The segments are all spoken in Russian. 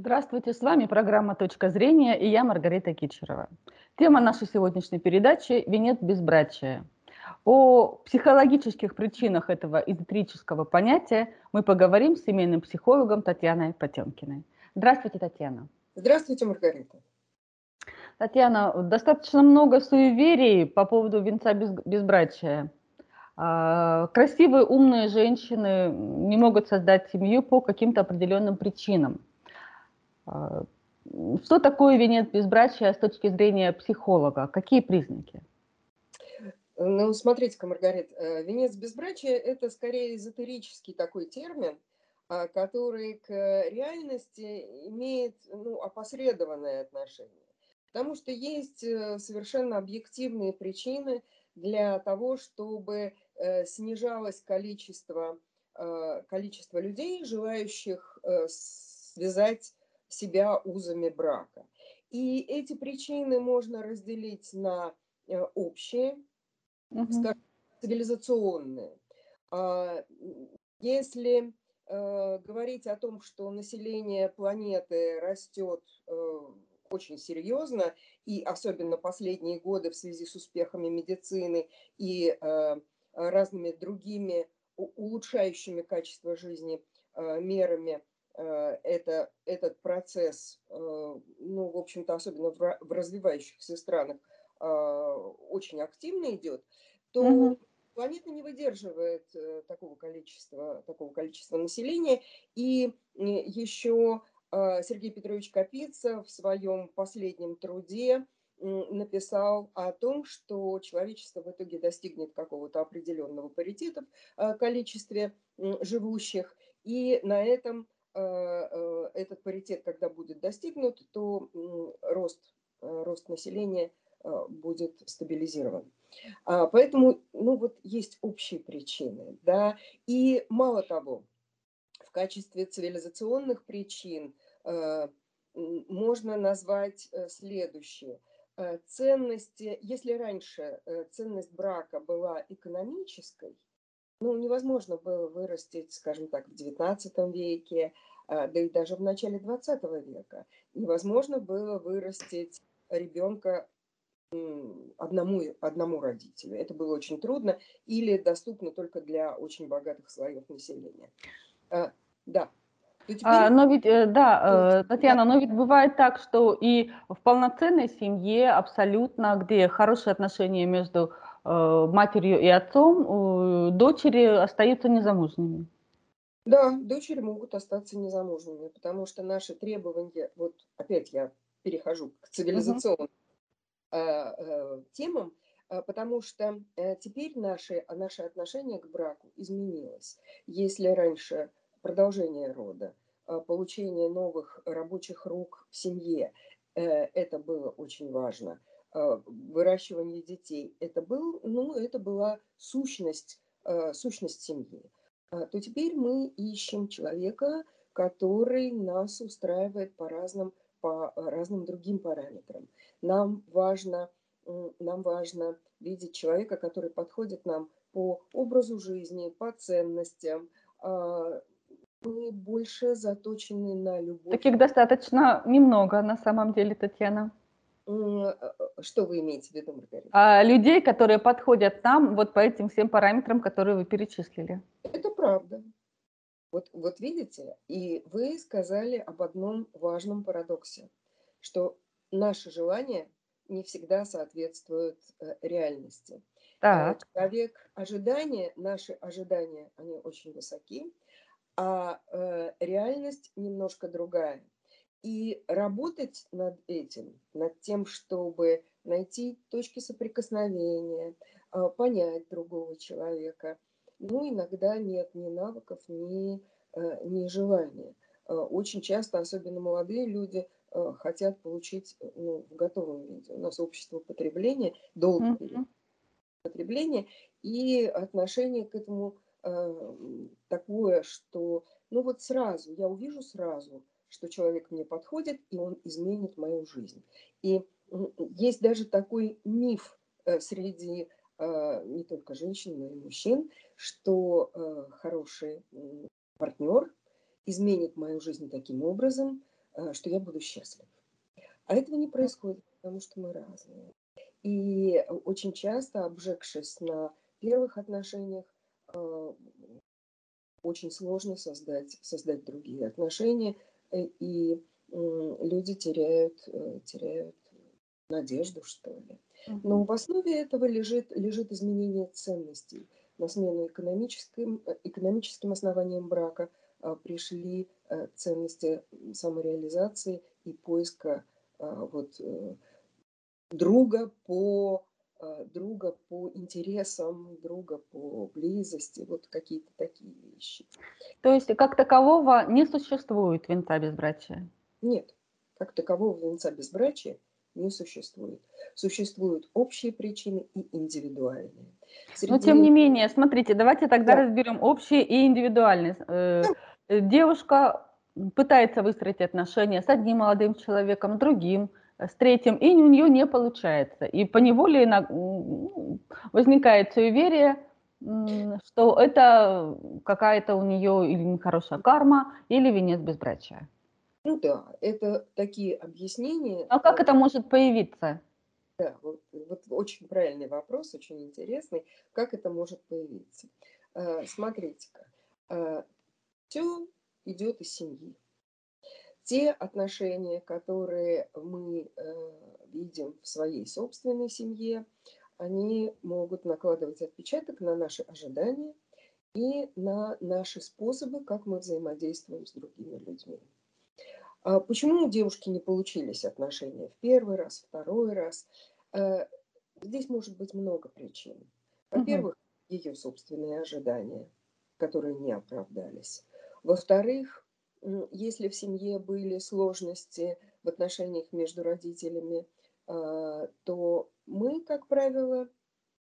Здравствуйте, с вами программа «Точка зрения» и я Маргарита Кичерова. Тема нашей сегодняшней передачи – «Венец безбрачия». О психологических причинах этого эзотерического понятия мы поговорим с семейным психологом Татьяной Потемкиной. Здравствуйте, Татьяна. Здравствуйте, Маргарита. Татьяна, достаточно много суеверий по поводу венца без, безбрачия. А, красивые, умные женщины не могут создать семью по каким-то определенным причинам. А, что такое венец безбрачия с точки зрения психолога? Какие признаки? Ну, смотрите-ка, Маргарит, э, венец безбрачия – это скорее эзотерический такой термин, а, который к реальности имеет ну, опосредованное отношение. Потому что есть э, совершенно объективные причины для того, чтобы э, снижалось количество, количество людей, желающих связать себя узами брака. И эти причины можно разделить на э, общие, угу. скажем, цивилизационные. А, если э, говорить о том, что население планеты растет э, очень серьезно, и особенно последние годы в связи с успехами медицины и разными другими улучшающими качество жизни мерами это, этот процесс, э, ну, в общем-то, особенно в развивающихся странах, э, очень активно идет, то угу. планета не выдерживает такого количества, такого количества населения. И еще Сергей Петрович Капица в своем последнем труде написал о том, что человечество в итоге достигнет какого-то определенного паритета в количестве живущих, и на этом Э, э, этот паритет, когда будет достигнут, то рост, э, рост населения будет стабилизирован. А, поэтому, ну вот есть общие причины, да, и мало того, в качестве цивилизационных причин можно назвать следующее. Ценности, если раньше ценность брака была экономической, ну, невозможно было вырастить, скажем так, в XIX веке, а, да и даже в начале XX века. Невозможно было вырастить ребенка одному, одному родителю. Это было очень трудно или доступно только для очень богатых слоев населения. А, да. Теперь... А, но ведь, э, да, э, Татьяна, но ведь бывает так, что и в полноценной семье абсолютно, где хорошие отношения между матерью и отцом, дочери остаются незамужними. Да, дочери могут остаться незамужними, потому что наши требования, вот опять я перехожу к цивилизационным uh-huh. темам, потому что теперь наши, наше отношение к браку изменилось. Если раньше продолжение рода, получение новых рабочих рук в семье, это было очень важно – Э, выращивание детей, это, был, ну, это была сущность, э, сущность семьи, а, то теперь мы ищем человека, который нас устраивает по разным, по разным другим параметрам. Нам важно, нам важно видеть человека, который подходит нам по образу жизни, по ценностям. А, мы больше заточены на любовь. Таких достаточно немного на самом деле, Татьяна. Э, что вы имеете в виду, Маргарита? А, людей, которые подходят нам вот по этим всем параметрам, которые вы перечислили. Это правда. Вот, вот видите, и вы сказали об одном важном парадоксе, что наши желания не всегда соответствуют э, реальности. Так. Человек, ожидания, наши ожидания, они очень высоки, а э, реальность немножко другая. И работать над этим, над тем, чтобы найти точки соприкосновения, а, понять другого человека. Ну, иногда нет ни навыков, ни, э, ни желания. А, очень часто, особенно молодые люди, а, хотят получить ну, в готовом виде. У нас общество потребления, долгое mm-hmm. потребление, и отношение к этому такое, что ну вот сразу, я увижу сразу – что человек мне подходит, и он изменит мою жизнь. И есть даже такой миф э, среди э, не только женщин, но и мужчин, что э, хороший партнер изменит мою жизнь таким образом, что я буду счастлив. А этого не происходит, потому что мы разные. И очень часто, обжегшись на первых отношениях, очень сложно создать, создать другие отношения, и люди теряют, теряют надежду, что ли. Но в основе этого лежит, лежит изменение ценностей. На смену экономическим, экономическим основаниям брака а, пришли ценности самореализации и поиска а, вот, э, друга по друга по интересам, друга по близости, вот какие-то такие вещи. То есть как такового не существует венца безбрачия? Нет, как такового венца безбрачия не существует. Существуют общие причины и индивидуальные. Среди... Но тем не менее, смотрите, давайте тогда да. разберем общие и индивидуальные. Э, да. Девушка пытается выстроить отношения с одним молодым человеком, другим, с третьим, и у нее не получается. И по неволе возникает суеверие, что это какая-то у нее или нехорошая карма, или венец безбрачия. Ну да, это такие объяснения. А как это может появиться? Да, вот, вот очень правильный вопрос, очень интересный. Как это может появиться? А, смотрите-ка, а, все идет из семьи. Те отношения, которые мы э, видим в своей собственной семье, они могут накладывать отпечаток на наши ожидания и на наши способы, как мы взаимодействуем с другими людьми. А почему у девушки не получились отношения в первый раз, второй раз? Э, здесь может быть много причин. Во-первых, угу. ее собственные ожидания, которые не оправдались. Во-вторых, если в семье были сложности в отношениях между родителями, а, то мы, как правило,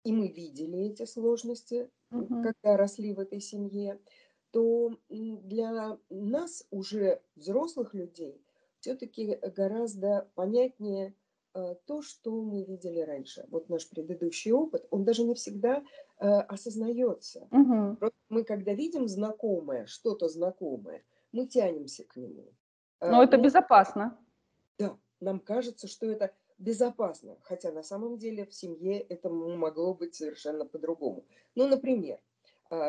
и мы видели эти сложности, угу. когда росли в этой семье то для нас, уже взрослых людей, все-таки гораздо понятнее э, то, что мы видели раньше. Вот наш предыдущий опыт, он даже не всегда э, осознается. Угу. Просто мы, когда видим знакомое, что-то знакомое, мы тянемся к нему. Э, Но это мы, безопасно. Да, нам кажется, что это безопасно, хотя на самом деле в семье это могло быть совершенно по-другому. Ну, например,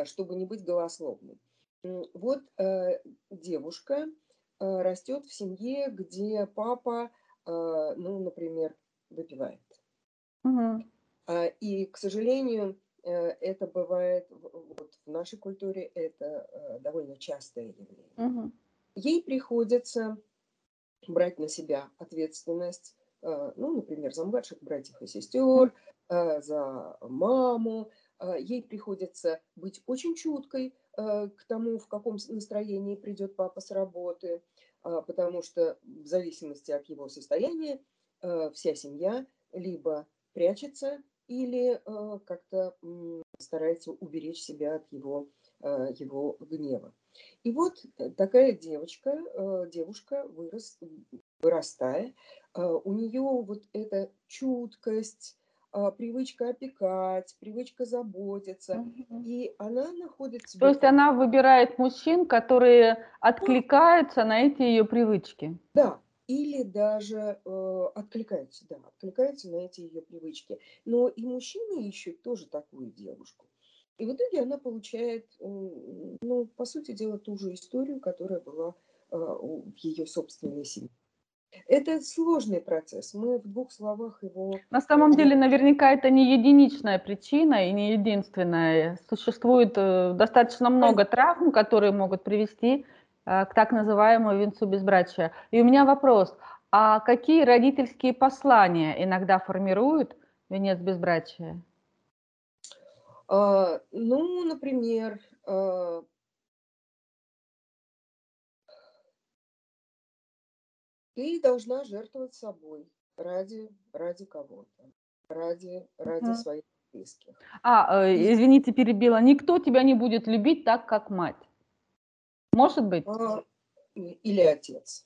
чтобы не быть голословным. Вот э, девушка э, растет в семье, где папа, ну, например, выпивает. Угу. И, к сожалению, это бывает вот в нашей культуре, это довольно частое явление. Угу. Ей приходится брать на себя ответственность, ну, например, за младших братьев и сестер, за маму. Ей приходится быть очень чуткой, Э, к тому, в каком настроении придет папа с работы, потому что в зависимости от его состояния э, вся семья либо прячется или э, как-то старается уберечь себя от его, его гнева. И вот такая девочка, девушка вырос, вырастая, у нее вот эта чуткость, привычка опекать, привычка заботиться. Угу. И она находит себя... То есть она выбирает мужчин, которые откликаются на эти ее привычки. Да, или даже э, откликаются, да, откликаются на эти ее привычки. Но и мужчины ищут тоже такую девушку. И в итоге она получает, э, ну, по сути дела, ту же историю, которая была э, в ее собственной семье. Это сложный процесс. Мы в двух словах его... На самом деле, наверняка, это не единичная причина и не единственная. Существует э, достаточно много травм, которые могут привести э, к так называемому венцу безбрачия. И у меня вопрос. А какие родительские послания иногда формируют венец безбрачия? А, ну, например, а, Ты должна жертвовать собой ради, ради кого-то, ради, ради угу. своих близких. А, э, извините, перебила. Никто тебя не будет любить так, как мать. Может быть? А, или отец.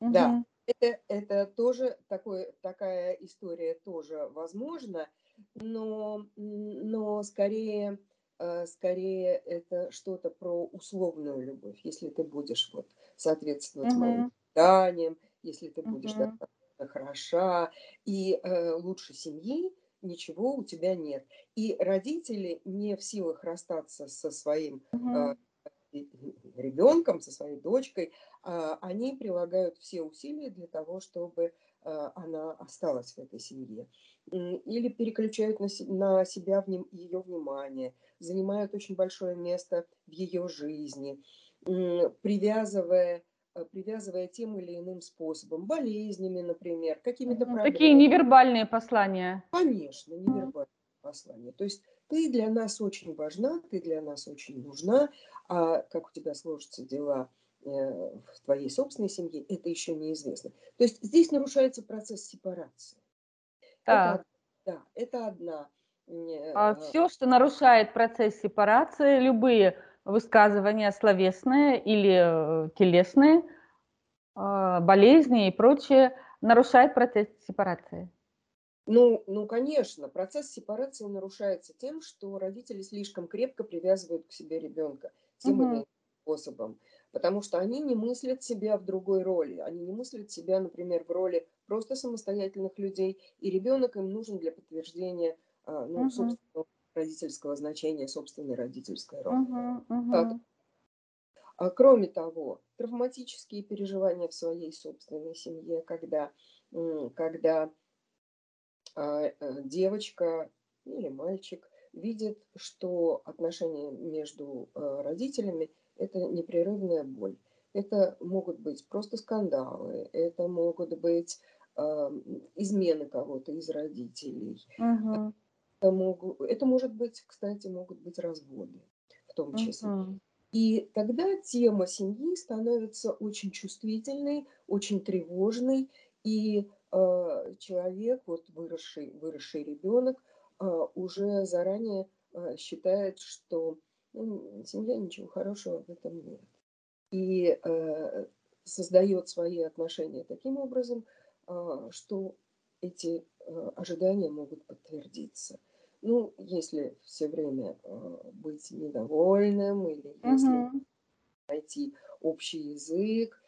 Угу. Да. Это, это тоже такой, такая история тоже возможна, но, но скорее, э, скорее это что-то про условную любовь, если ты будешь вот соответствовать угу. моим воспитанием, если ты будешь Мгм. достаточно хороша, и э, лучше семьи ничего у тебя нет. И родители не в силах расстаться со своим э, Мгм. Ребенком, со своей дочкой, а, они прилагают все усилия для того, чтобы а, она осталась в этой семье. Или переключают на, се- на себя ее внимание, занимают очень большое место в ее жизни, привязывая, э, привязывая тем или иным способом, болезнями, например, какими-то Мгм. Такие невербальные послания. Конечно, Мгм. невербальное послание. То есть ты для нас очень важна, ты для нас очень нужна, а как у тебя сложатся дела э, в твоей собственной семье, это еще неизвестно. То есть здесь нарушается процесс сепарации. Это, од- Так. да, это одна. э, А а, все, что нарушает процесс сепарации, любые высказывания словесные или, э, телесные, болезни и прочее, нарушает процесс сепарации. Ну, ну, конечно, процесс сепарации нарушается тем, что родители слишком крепко привязывают к себе ребенка тем или Мгм. иным способом, потому что они не мыслят себя в другой роли, они не мыслят себя, например, в роли просто самостоятельных людей, и ребенок им нужен для подтверждения, а, ну, Мгм. собственного родительского значения, собственной родительской роли. Так, Мгм. а кроме того, травматические переживания в своей собственной семье, когда, когда а, э, девочка или мальчик видит, что отношения между э, родителями– это непрерывная боль. Это могут быть просто скандалы, это могут быть а, измены кого-то из родителей. Мгм. Это, могу- это может быть, кстати, могут быть разводы в том числе. Мгм. И тогда тема семьи становится очень чувствительной, очень тревожной, и человек, вот выросший, выросший ребенок, э, уже заранее э, считает, что ну, семья ничего хорошего в этом нет. И э, создает свои отношения таким образом, а, что эти э, ожидания могут подтвердиться. Ну, если все время э, быть недовольным или если найти общий язык, э,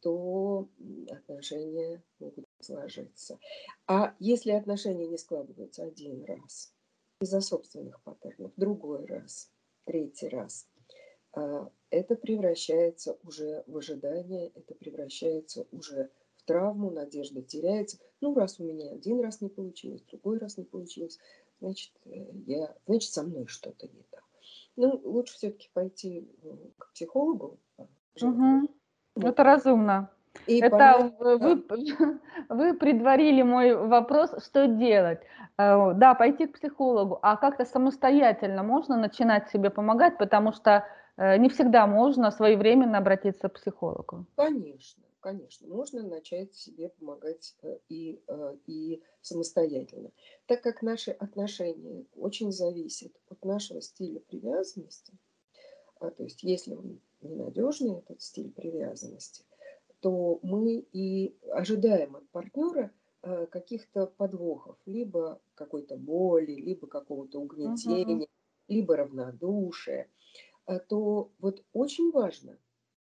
то м, отношения могут сложиться. А если отношения не складываются один раз из-за собственных паттернов, другой раз, третий раз, а, это превращается уже в ожидание, это превращается уже в травму, надежда теряется. Ну, раз у меня один раз не получилось, другой раз не получилось, значит, э, я, значит со мной что-то не так. Ну, лучше все-таки пойти э, к психологу. Вот. Это разумно. И Это вы вы предварили мой вопрос, что делать. Э, да, пойти к психологу, а как-то самостоятельно можно начинать себе помогать, потому что, э, не всегда можно своевременно обратиться к психологу. конечно, конечно, можно начать себе помогать э, и, и самостоятельно. Так как наши отношения очень зависят от нашего стиля привязанности, то есть если он ненадежный, этот стиль привязанности, то мы и ожидаем от партнера э, каких-то подвохов, либо какой-то боли, либо какого-то угнетения, либо равнодушия, А, то вот очень важно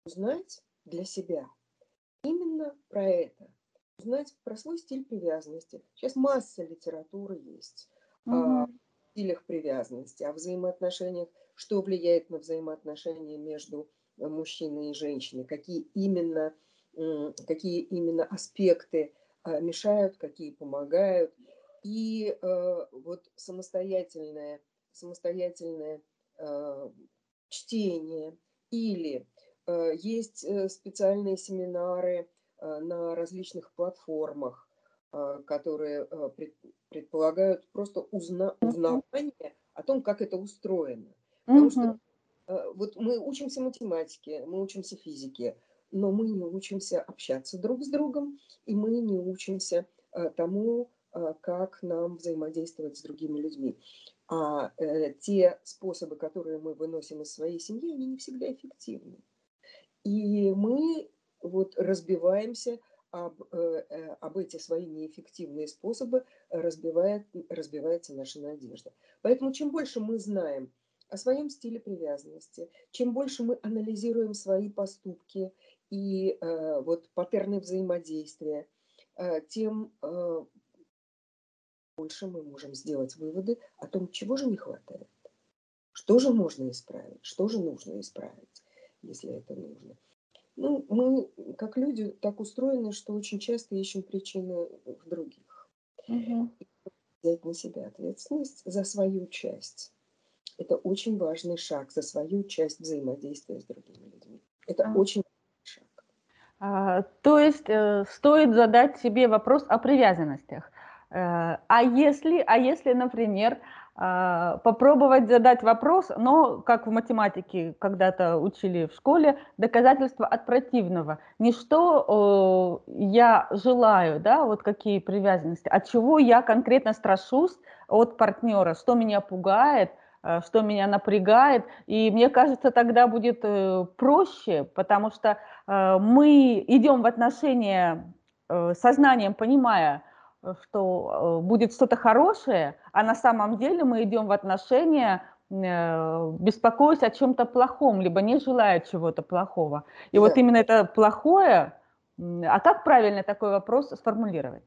узнать для себя именно про это, узнать про свой стиль привязанности. Сейчас масса литературы есть о Мгм. стилях привязанности, о взаимоотношениях, что влияет на взаимоотношения между э, мужчиной и женщиной, какие именно, какие именно аспекты а, мешают, какие помогают. И э, вот самостоятельное, самостоятельное э, чтение или э, есть э, специальные семинары э, на различных платформах, э, которые э, пред- предполагают просто узна- узнавание о том, как это устроено. Потому что э, вот мы учимся математике, мы учимся физике, но мы не учимся общаться друг с другом, и мы не учимся э, тому, э, как нам взаимодействовать с другими людьми. А те способы, которые мы выносим из своей семьи, они не всегда эффективны. И мы вот разбиваемся об, об эти свои неэффективные способы, разбивает, разбивается наша надежда. Поэтому чем больше мы знаем о своем стиле привязанности, чем больше мы анализируем свои поступки и вот паттерны взаимодействия, тем больше мы можем сделать выводы о том, чего же не хватает, что же можно исправить, что же нужно исправить, если это нужно. Ну, мы, как люди, так устроены, что очень часто ищем причины в других. Угу. Взять на себя ответственность за свою часть. Это очень важный шаг за свою часть взаимодействия с другими людьми. Это а. очень важный шаг. А, то есть э, стоит задать себе вопрос о привязанностях. Э, а если, а если, например, а, попробовать задать вопрос, но, как в математике когда-то учили в школе, доказательство от противного. Не что э, я желаю, да, вот какие привязанности, от чего я конкретно страшусь от партнера, что меня пугает, э, что меня напрягает. И мне кажется, тогда будет э, проще, потому что э, мы идем в отношения э, сознанием, понимая, что э, будет что-то хорошее, а на самом деле мы идем в отношения, э, беспокоясь о чем-то плохом, либо не желая чего-то плохого. И да. вот именно это плохое, а как правильно такой вопрос сформулировать?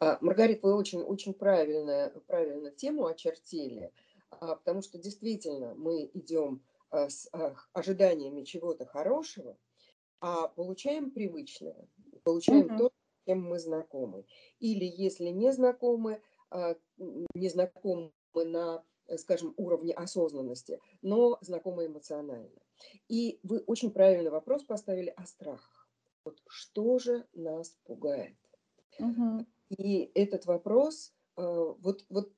А, Маргарита, вы очень, очень правильно, правильно тему очертили, потому что действительно мы идем а, с ожиданиями чего-то хорошего, а получаем привычное, получаем угу. то, кем мы знакомы. Или если не знакомы, а, не знакомы на, скажем, уровне осознанности, но знакомы эмоционально. И вы очень правильный вопрос поставили о страхах. Вот что же нас пугает? Угу. И этот вопрос, а, вот, вот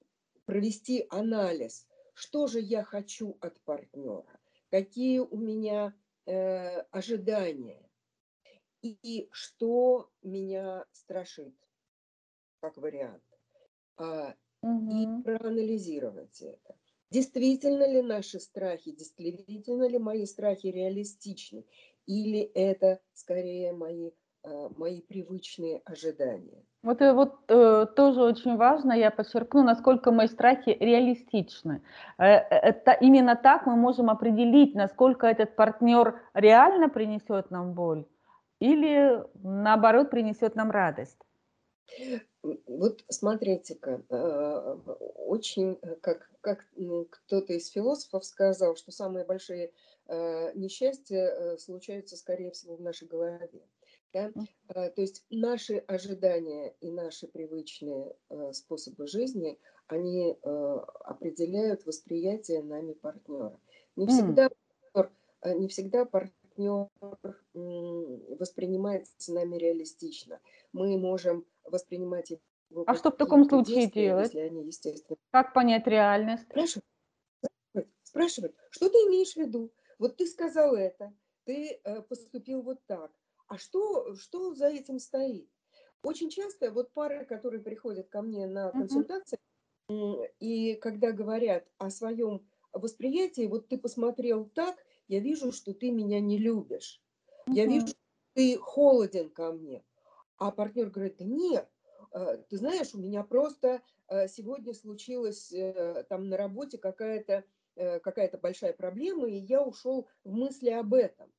провести анализ, что же я хочу от партнера, какие у меня э, ожидания, и что меня страшит, как вариант. А, угу. И проанализировать это. Действительно ли наши страхи, действительно ли мои страхи реалистичны, или это скорее мои, мои привычные ожидания. Вот, и вот э, тоже очень важно, я подчеркну, насколько мои страхи реалистичны. Э, э, это именно так мы можем определить, насколько этот партнер реально принесет нам боль, или наоборот принесет нам радость? Вот смотрите-ка, э, очень, э, как, как кто-то из философов сказал, что самые большие э, несчастья случаются, скорее всего, в нашей голове. Да? То есть наши ожидания и наши привычные способы жизни, они определяют восприятие нами партнера. Не всегда, не всегда партнер партнер воспринимается нами реалистично. Мы можем воспринимать его... А что в таком случае делать? Если они, естественно... Как понять реальность? Спрашивать, спрашивать, что ты имеешь в виду? Вот ты сказал это, ты э, поступил вот так. А что, что за этим стоит? Очень часто вот пары, которые приходят ко мне на консультации, uh-huh. и когда говорят о своем восприятии, вот ты посмотрел так, я вижу, что ты меня не любишь. Uh-huh. Я вижу, что ты холоден ко мне. А партнер говорит, да нет, э, ты знаешь, у меня просто э, сегодня случилась э, там на работе какая-то какая-то большая проблема, и я ушел в мысли об этом.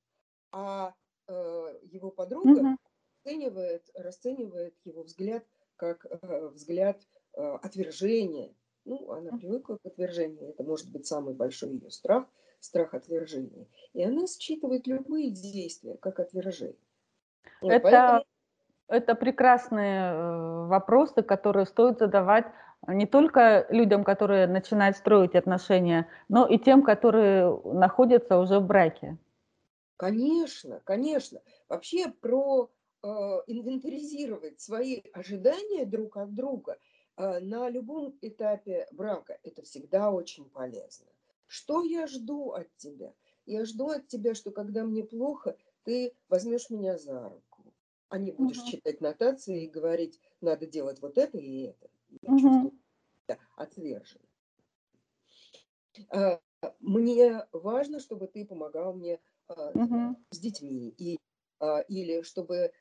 А его подруга uh-huh. расценивает, расценивает его взгляд как взгляд отвержения. Ну, она привыкла к отвержению. Это может быть самый большой ее страх – страх отвержения. И она считывает любые действия как отвержение. это, поэтому... это прекрасные э, вопросы, которые стоит задавать не только людям, которые начинают строить отношения, но и тем, которые находятся уже в браке. Конечно, конечно. Вообще про э, инвентаризировать свои ожидания друг от друга э, на любом этапе брака это всегда очень полезно. Что я жду от тебя? Я жду от тебя, что когда мне плохо, ты возьмешь меня за руку, а не будешь угу. читать нотации и говорить, надо делать вот это и это. Я угу. чувствую себя отверженно. А, мне важно, чтобы ты помогал мне угу. с детьми и а, или чтобы,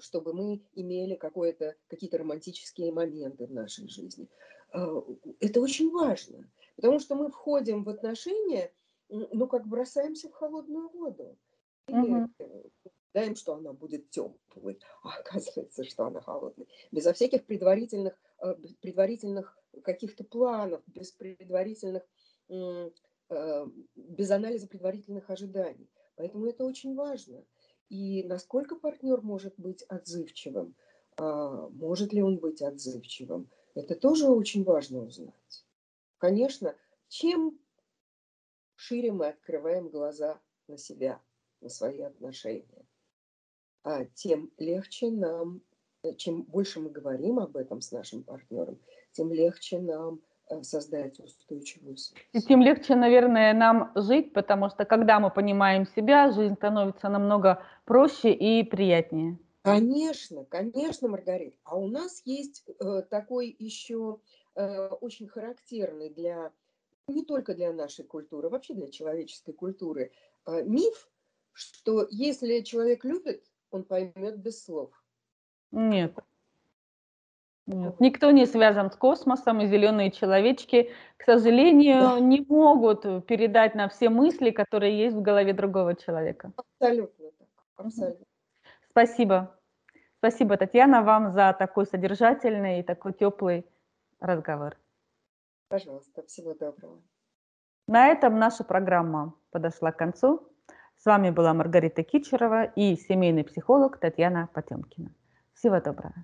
чтобы мы имели какие-то романтические моменты в нашей жизни. Это очень важно. Потому что мы входим в отношения, ну, как бросаемся в холодную воду. Или угу. ожидаем, что она будет теплой, а оказывается, что она холодная. Безо всяких предварительных, э, предварительных каких-то планов, без предварительных, э, без анализа предварительных ожиданий. Поэтому это очень важно. И насколько партнер может быть отзывчивым, а, может ли он быть отзывчивым, это тоже очень важно узнать. Конечно, чем шире мы открываем глаза на себя, на свои отношения, а тем легче нам, э, чем больше мы говорим об этом с нашим партнером, тем легче нам создать устойчивую связь. И тем легче, наверное, нам жить, потому что когда мы понимаем себя, жизнь становится намного проще и приятнее. Конечно, конечно, Маргарита. А у нас есть э, такой еще э, очень характерный для не только для нашей культуры, вообще для человеческой культуры э, миф, что если человек любит, он поймет без слов. Нет. Нет. Никто не связан с космосом, и зеленые человечки, к сожалению, да. не могут передать на все мысли, которые есть в голове другого человека. Абсолютно так. Абсолютно. Спасибо. Спасибо, Татьяна, вам за такой содержательный и такой теплый разговор. Пожалуйста, всего доброго. На этом наша программа подошла к концу. С вами была Маргарита Кичерова и семейный психолог Татьяна Потемкина. Всего доброго.